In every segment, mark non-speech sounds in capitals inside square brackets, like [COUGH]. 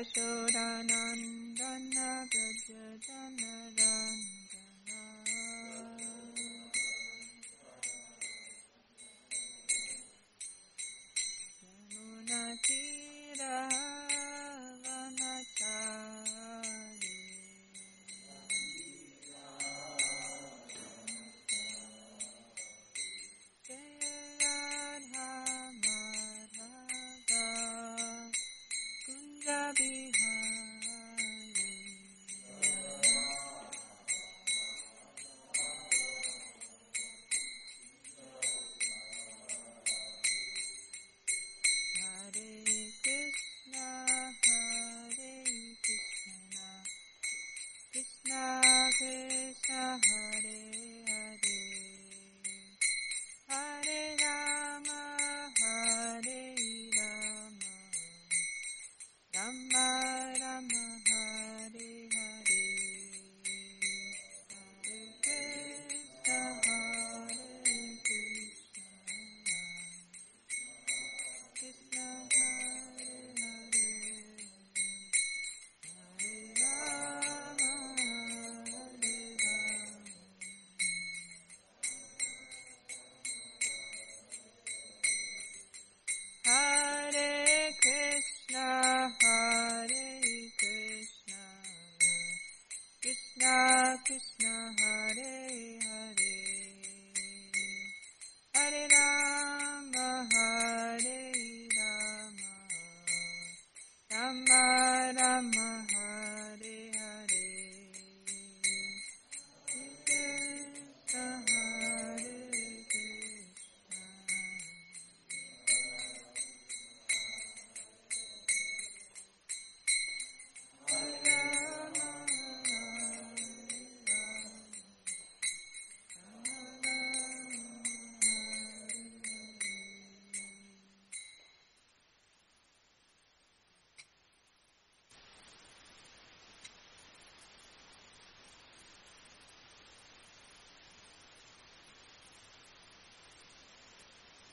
Yashodanam.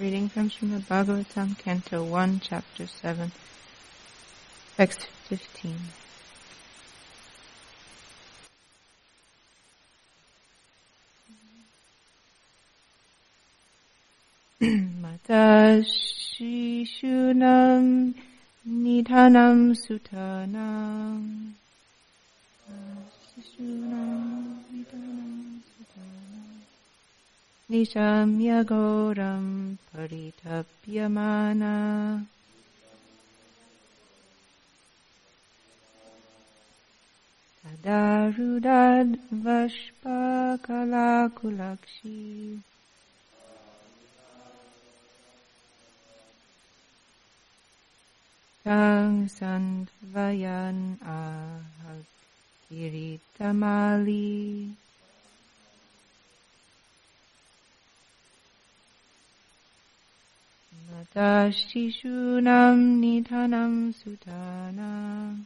Reading comes from the Bhagavatam, Canto 1, Chapter 7, Text 15. [CLEARS THROAT] Mata Shishunam Nidhanam Sutanam Shishunam Nidhanam Sutanam Nishamya Gauram Paritapyamana. Tadarudad Vashpa Kalakulakshi. Tang Sandvayan Ahakiritamali. हतशिशूनां निधनं सुतानाम्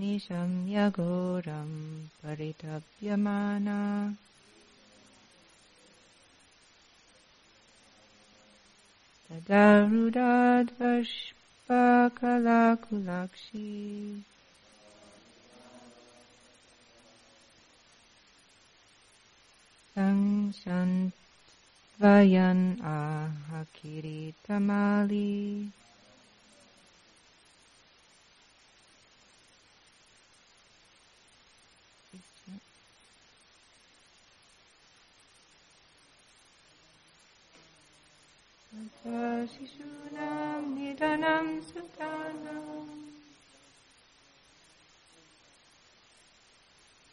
निशम्यघोरं परितव्यमाना तदा हृदाद्वष्पकलाकुलाक्षी Sangshan Vayan Ahakiri Tamali. Sisunam Nidanam Sutana?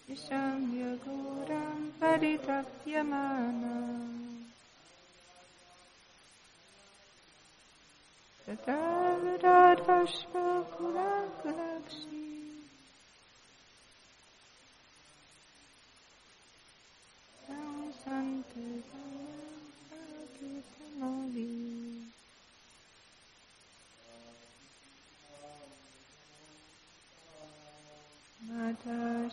निशम्य घोरं परितप्यमाना तथा विराड्वश्वकुलाकुलक्षी माता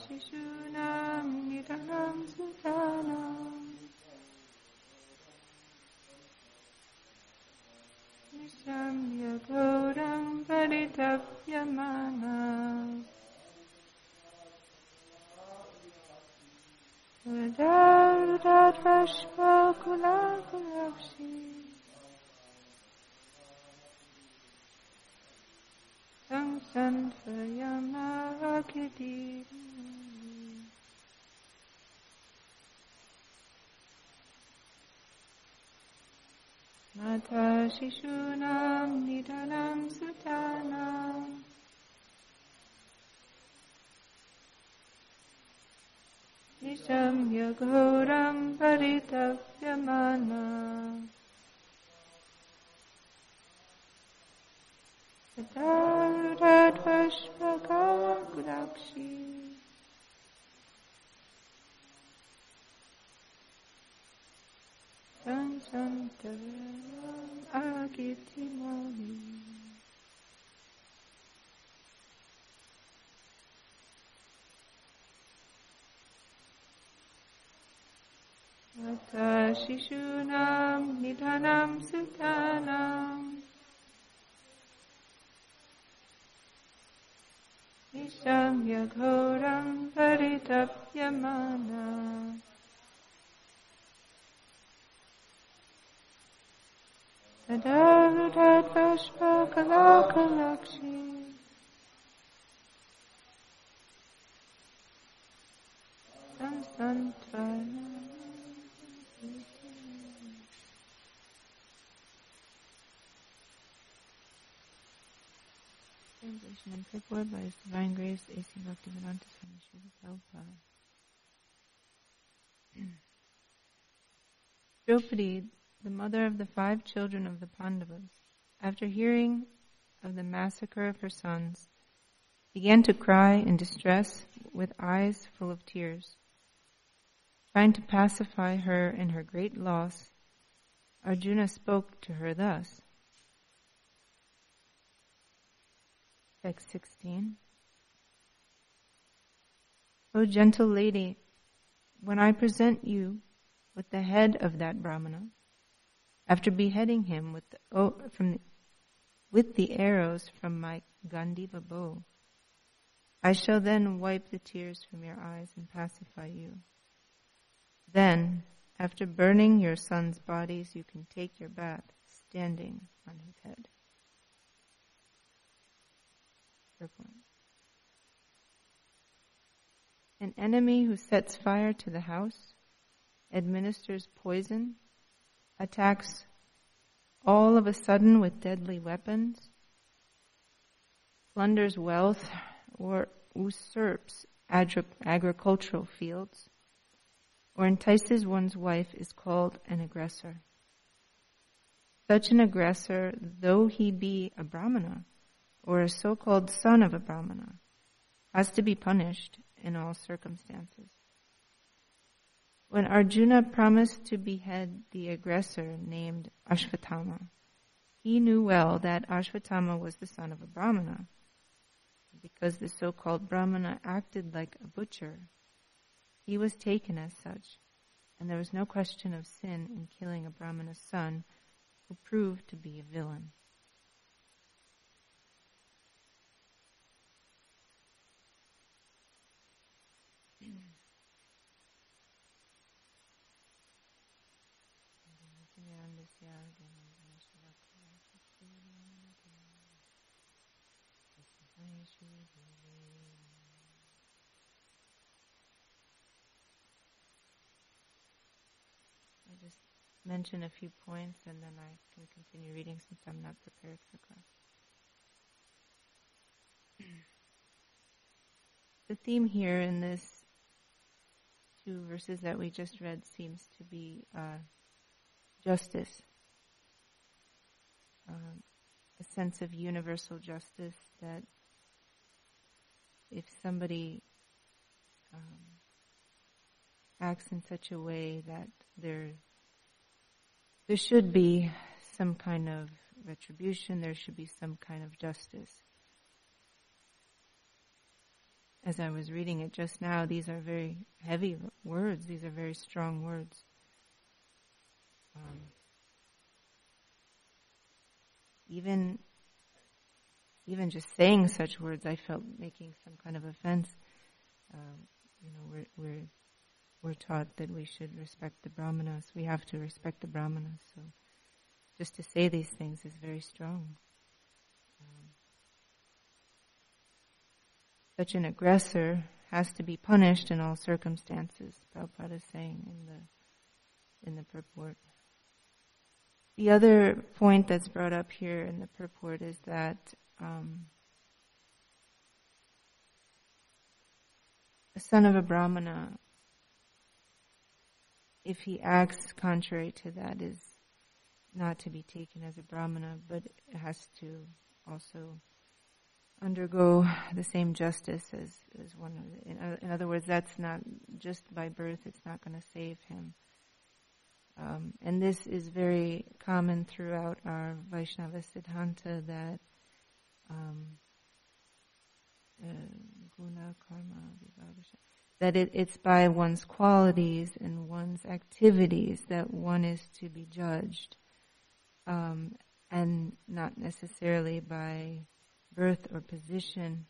शिशूनां निधनं सुतानाम् निशम्य घोरं परितप्यमाना Vadarudatvashvakulakulaksi Santvayamagidi. Mata Shishunam Nidanam Sutanam Nisham Yagoram Paritavyamana Darurat Vashmakakurakshi. Sansantaram Agitimani. Mata Shishunam Nidhanam Sutanam निशम्य घोरं परितप्यमाना तदा रुदध्वष्पकलाकलाक्षी संसन्त्वना Translation and by His Divine Grace A.C. Bhaktivedanta Swami Srila Prabhupada. Draupadi, the mother of the five children of the Pandavas, after hearing of the massacre of her sons, began to cry in distress with eyes full of tears. Trying to pacify her in her great loss, Arjuna spoke to her thus. Text 16. O gentle lady, when I present you with the head of that Brahmana, after beheading him with the, oh, from the, with the arrows from my Gandiva bow, I shall then wipe the tears from your eyes and pacify you. Then, after burning your sons' bodies, you can take your bath standing on his head. An enemy who sets fire to the house, administers poison, attacks all of a sudden with deadly weapons, plunders wealth, or usurps agri- agricultural fields, or entices one's wife is called an aggressor. Such an aggressor, though he be a brahmana, or a so-called son of a brahmana, has to be punished in all circumstances. When Arjuna promised to behead the aggressor named Ashvatthama, he knew well that Ashvatthama was the son of a brahmana. because the so-called Brahmana acted like a butcher. He was taken as such, and there was no question of sin in killing a Brahmana's son who proved to be a villain. I'll just mention a few points and then I can continue reading since I'm not prepared for class. the theme here in this two verses that we just read seems to be uh, justice, um, a sense of universal justice that if somebody um, acts in such a way that there there should be some kind of retribution, there should be some kind of justice. As I was reading it just now, these are very heavy words, these are very strong words. Um, even even just saying such words, I felt making some kind of offense. Um, you know, we're, we're we're taught that we should respect the brahmanas. We have to respect the brahmanas. So, just to say these things is very strong. Um, such an aggressor has to be punished in all circumstances. Prabhupada is saying in the in the purport. The other point that's brought up here in the purport is that um, a son of a brahmana, if he acts contrary to that, is not to be taken as a brahmana, but has to also undergo the same justice as, as one the, in, in other words, that's not just by birth, it's not going to save him. Um, and this is very common throughout our Vaishnava Siddhanta that um, uh, guna, karma, that it, it's by one's qualities and one's activities that one is to be judged, um, and not necessarily by birth or position.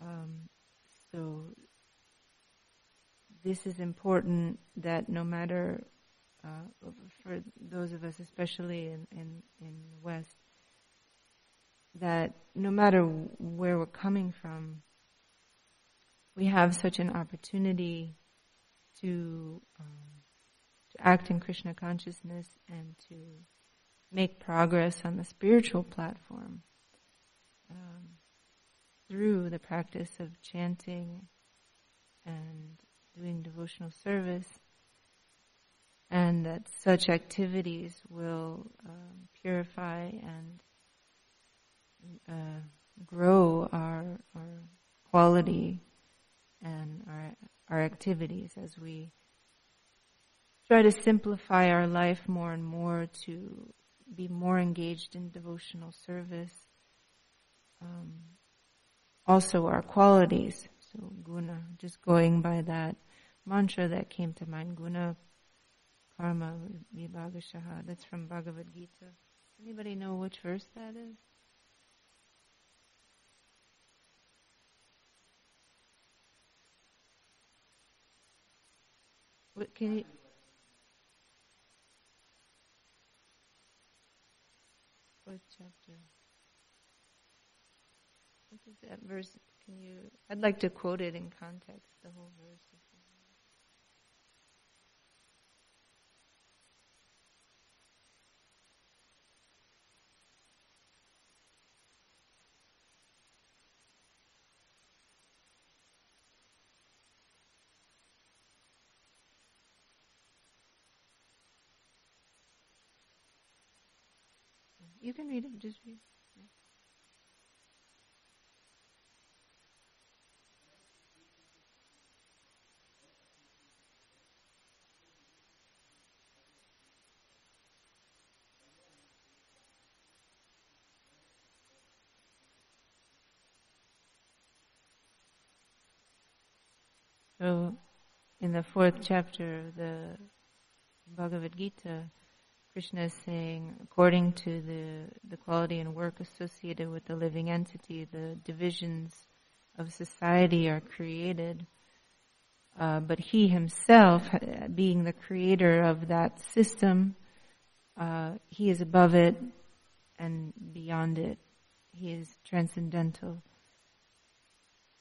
Um, so this is important that no matter uh, for those of us, especially in, in, in the West, that no matter where we're coming from, we have such an opportunity to, um, to act in Krishna consciousness and to make progress on the spiritual platform um, through the practice of chanting and doing devotional service, and that such activities will um, purify and uh, grow our our quality and our our activities as we try to simplify our life more and more to be more engaged in devotional service. Um, also, our qualities. So guna, just going by that mantra that came to mind, guna, karma, vibhagashaha. That's from Bhagavad Gita. Anybody know which verse that is? Can you? What chapter? What is that verse? Can you? I'd like to quote it in context, the whole verse. can read it, just read. So, in the fourth chapter of the Bhagavad Gita, Krishna is saying, according to the, the quality and work associated with the living entity, the divisions of society are created. Uh, but he himself, being the creator of that system, uh, he is above it and beyond it. He is transcendental.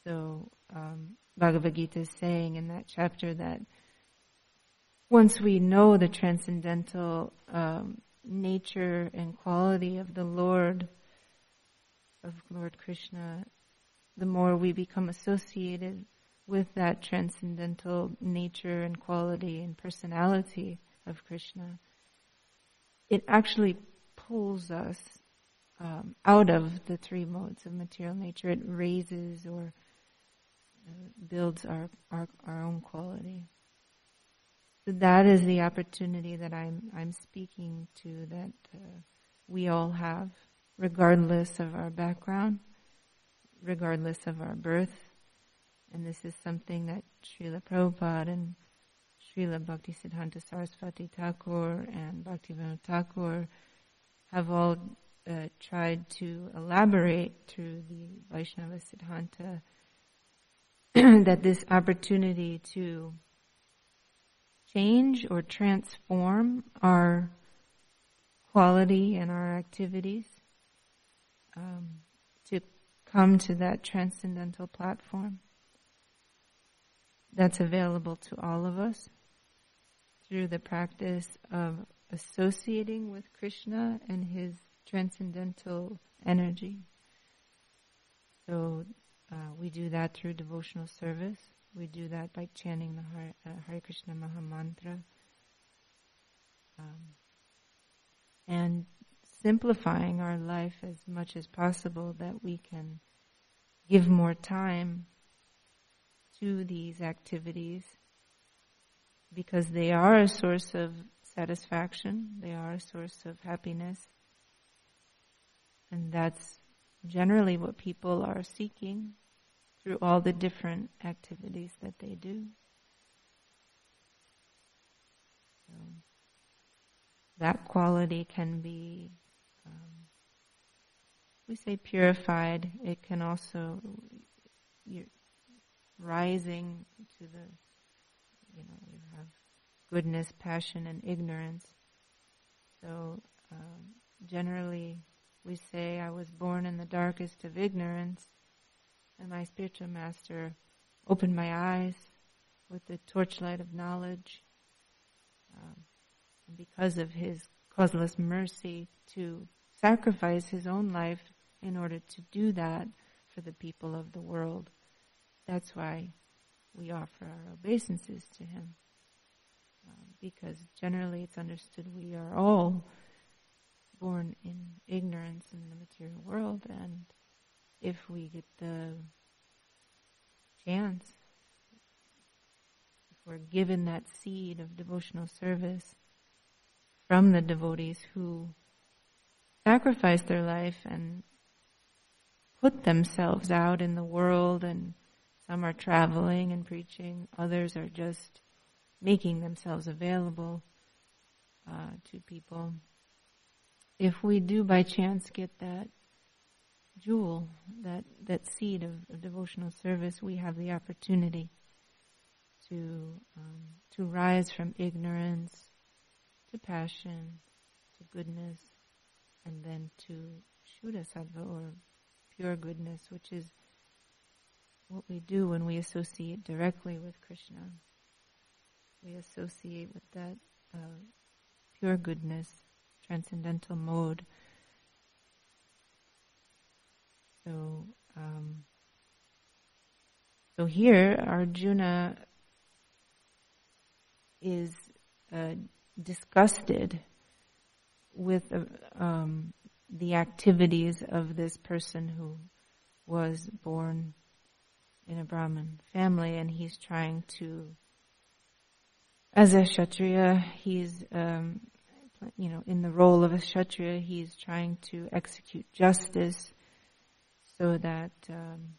So, um, Bhagavad Gita is saying in that chapter that once we know the transcendental um, nature and quality of the Lord, of Lord Krishna, the more we become associated with that transcendental nature and quality and personality of Krishna, it actually pulls us um, out of the three modes of material nature. It raises or uh, builds our, our, our own quality. So that is the opportunity that I'm I'm speaking to that uh, we all have, regardless of our background, regardless of our birth, and this is something that Srila Prabhupada and Srila Bhaktisiddhanta Sarasvati Thakur and Bhaktivinoda Thakur have all uh, tried to elaborate through the Vaishnava Siddhanta [CLEARS THROAT] that this opportunity to change or transform our quality and our activities um, to come to that transcendental platform that's available to all of us through the practice of associating with Krishna and his transcendental energy. So uh, we do that through devotional service. We do that by chanting the Hare, uh, Hare Krishna Maha Mantra. Um, and simplifying our life as much as possible that we can give more time to these activities because they are a source of satisfaction, they are a source of happiness, and that's generally what people are seeking through all the different activities that they do. So that quality can be, um, we say purified. It can also you're rising to the, you know, you have goodness, passion, and ignorance. So um, generally, we say, "I was born in the darkest of ignorance." And my spiritual master opened my eyes with the torchlight of knowledge. Um, and because of his causeless mercy to sacrifice his own life in order to do that for the people of the world. That's why we offer our obeisances to him. Um, because generally it's understood we are all born in ignorance in the material world and if we get the chance, if we're given that seed of devotional service from the devotees who sacrifice their life and put themselves out in the world and some are traveling and preaching, others are just making themselves available uh, to people. If we do by chance get that jewel, that, that seed of, of devotional service, we have the opportunity to, um, to rise from ignorance to passion to goodness and then to Shuddha Sattva or pure goodness, which is what we do when we associate directly with Krishna. We associate with that uh, pure goodness, transcendental mode So, um, so here Arjuna is uh, disgusted with uh, um, the activities of this person who was born in a Brahmin family, and he's trying to, as a Kshatriya, he's, um, you know, in the role of a Kshatriya, he's trying to execute justice so that um,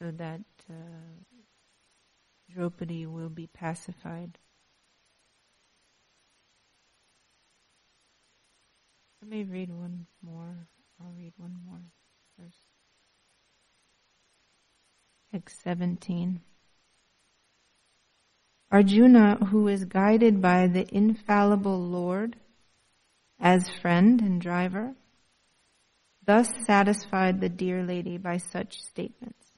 so that uh, Draupadi will be pacified. Let me read one more. I'll read one more verse. Text 17. Arjuna, who is guided by the infallible Lord as friend and driver, thus satisfied the dear lady by such statements.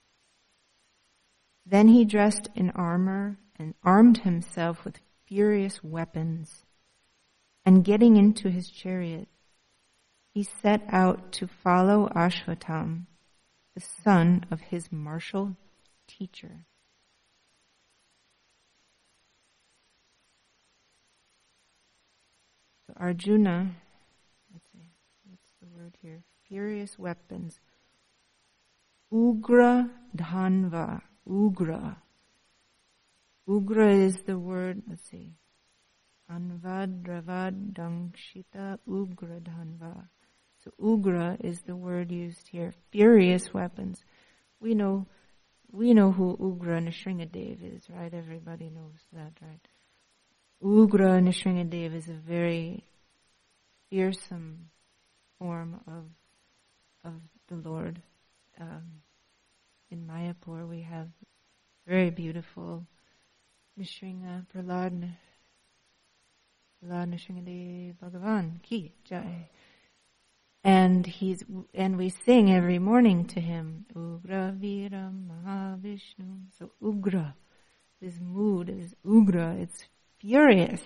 Then he dressed in armor and armed himself with furious weapons, and getting into his chariot, he set out to follow Ashvatam, the son of his martial teacher. So Arjuna, let's see, what's the word here? Furious weapons. Ugra Dhanva. Ugra. Ugra is the word, let's see. Anvad Dravad Dangshita Ugra Dhanva. So Ugra is the word used here. Furious weapons. We know we know who Ugra Nrsingadev is, right? Everybody knows that, right? Ugra Nrsingadev is a very fearsome form of of the Lord. Um, in Mayapur, we have very beautiful Nrsinga Prahlad Prahlad Nrsingadev Bhagavan Ki Jai. And he's, and we sing every morning to him, Ugra Vira Mahavishnu. So Ugra, this mood is Ugra, it's furious.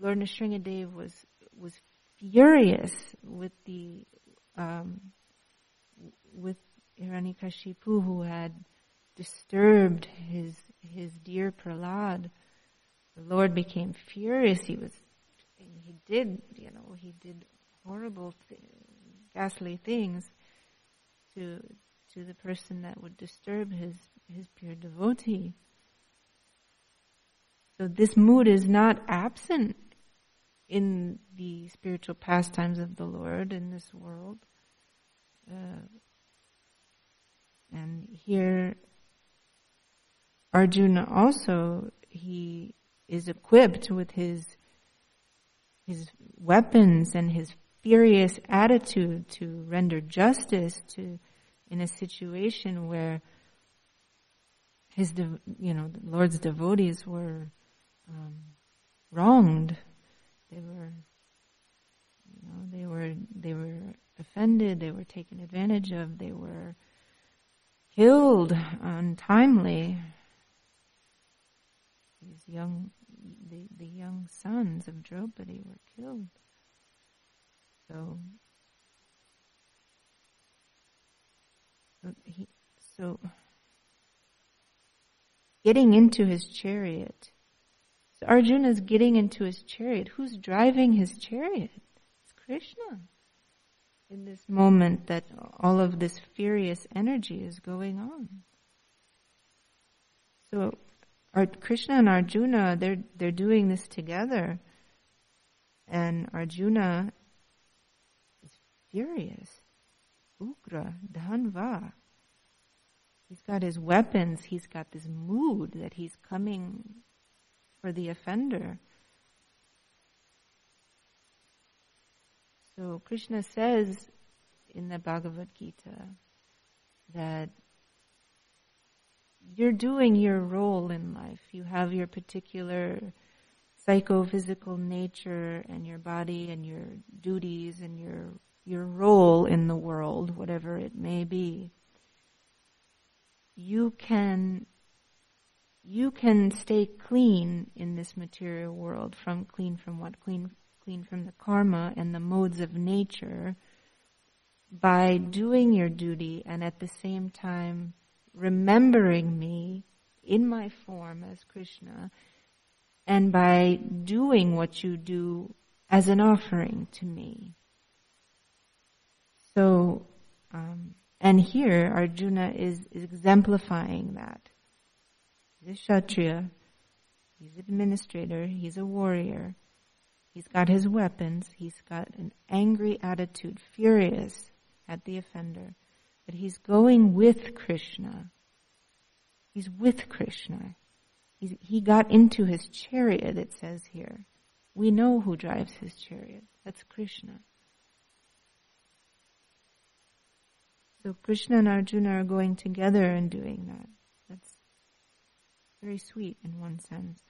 Lord Nrsingadev was, was furious with the, um, with Hiranyakashipu who had disturbed his, his dear Prahlad. The Lord became furious. He was, he did, you know, he did horrible, th- ghastly things to to the person that would disturb his his pure devotee. So this mood is not absent in the spiritual pastimes of the Lord in this world. Uh, and here, Arjuna also, he is equipped with his, his weapons and his furious attitude to render justice to in a situation where his you know the Lord's devotees were um, wronged. They were you know they were they were offended. They were taken advantage of. They were killed untimely. These young the, the young sons of Draupadi were killed. So, so he, so getting into his chariot. So Arjuna is getting into his chariot. Who's driving his chariot? It's Krishna. In this moment that all of this furious energy is going on. So Krishna and Arjuna, they're, they're doing this together. And Arjuna is furious. Ugra, Dhanva. He's got his weapons, he's got this mood that he's coming for the offender. So Krishna says in the Bhagavad Gita that you're doing your role in life. You have your particular psychophysical nature and your body and your duties and your your role in the world, whatever it may be, you can you can stay clean in this material world from clean from what clean clean from the karma and the modes of nature by doing your duty and at the same time remembering me in my form as Krishna and by doing what you do as an offering to me. So, um, and here Arjuna is, is exemplifying that. He's a Kshatriya, he's an administrator, he's a warrior, he's got his weapons, he's got an angry attitude, furious at the offender. but he's going with Krishna. He's with Krishna. He's, he got into his chariot, it says here. We know who drives his chariot. That's Krishna. So Krishna and Arjuna are going together and doing that. Very sweet in one sense.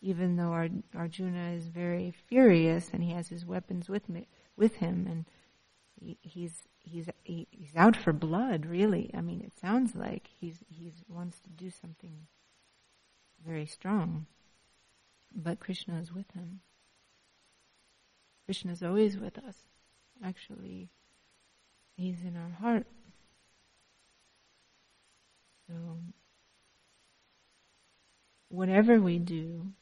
Even though Ar- Arjuna is very furious and he has his weapons with me, with him, and he, he's he's he's out for blood. Really, I mean, it sounds like he's he's wants to do something very strong. But Krishna is with him. Krishna is always with us. Actually, he's in our heart. So, whatever we do,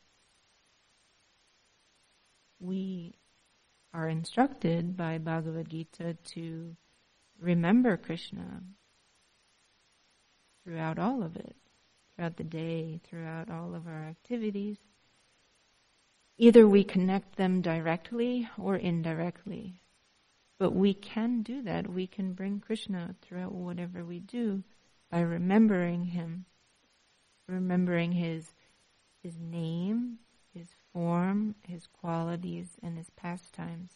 we are instructed by Bhagavad Gita to remember Krishna throughout all of it, throughout the day, throughout all of our activities. Either we connect them directly or indirectly. But we can do that. We can bring Krishna throughout whatever we do by remembering him, remembering his his name, his form, his qualities, and his pastimes.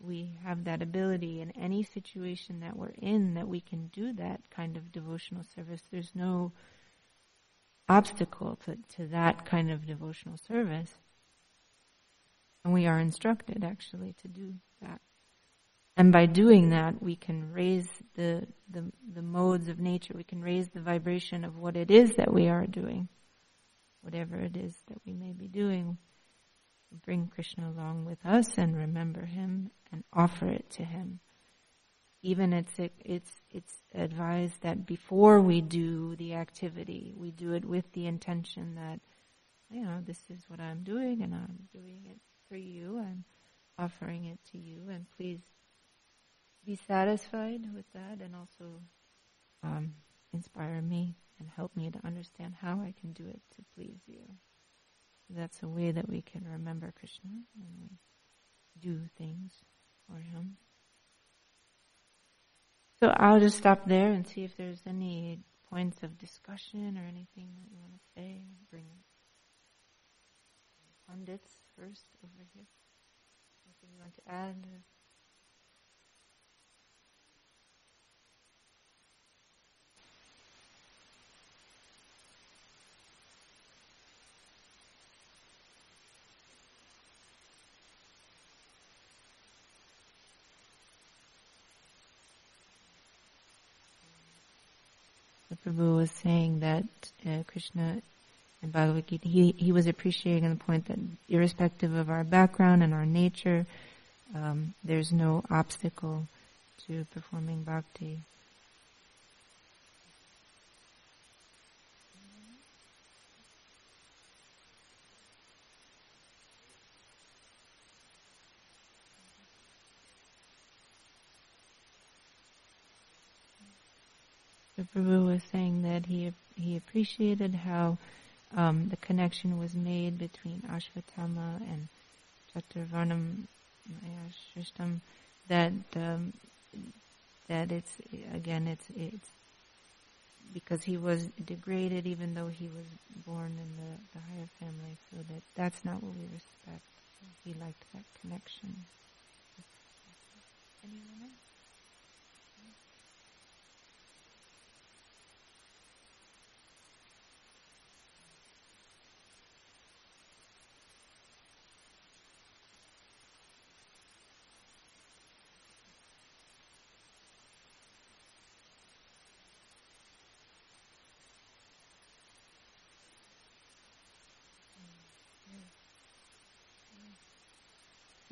We have that ability in any situation that we're in that we can do that kind of devotional service. There's no obstacle to, to that kind of devotional service. And we are instructed actually to do that. And by doing that, we can raise the, the, the modes of nature. We can raise the vibration of what it is that we are doing. Whatever it is that we may be doing. Bring Krishna along with us and remember him and offer it to him. Even it's, it's, it's advised that before we do the activity, we do it with the intention that, you know, this is what I'm doing and I'm doing it for you. I'm offering it to you and please be satisfied with that and also um, inspire me and help me to understand how I can do it to please you. That's a way that we can remember Krishna when we do things for him. So I'll just stop there and see if there's any points of discussion or anything that you want to say. Bring pundits first over here. Anything you want to add? Prabhu was saying that uh, Krishna and Bhagavad Gita, he, he was appreciating the point that irrespective of our background and our nature, um, there's no obstacle to performing bhakti. Prabhu was saying that he he appreciated how um, the connection was made between Ashvatthama and Chaturvarnam Shrishtam, that um, that it's again it's it's because he was degraded even though he was born in the, the higher family, so that that's not what we respect. He liked that connection. Anyone else?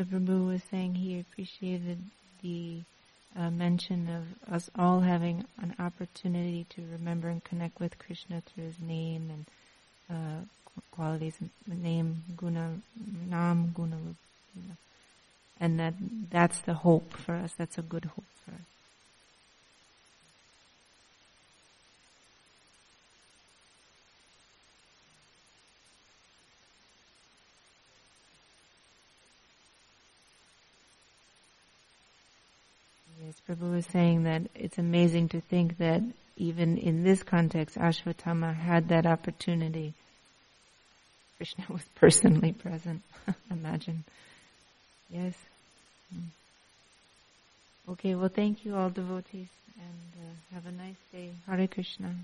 The Prabhu was saying he appreciated the uh, mention of us all having an opportunity to remember and connect with Krishna through his name and uh, qualities, name, guna, nam, guna, and that that's the hope for us. That's a good hope for us. Yes, Prabhu was saying that it's amazing to think that even in this context, Ashwatthama had that opportunity. Krishna [LAUGHS] was personally present. [LAUGHS] Imagine. Yes. Hmm. Okay, well thank you all devotees and uh, have a nice day. Hare Krishna.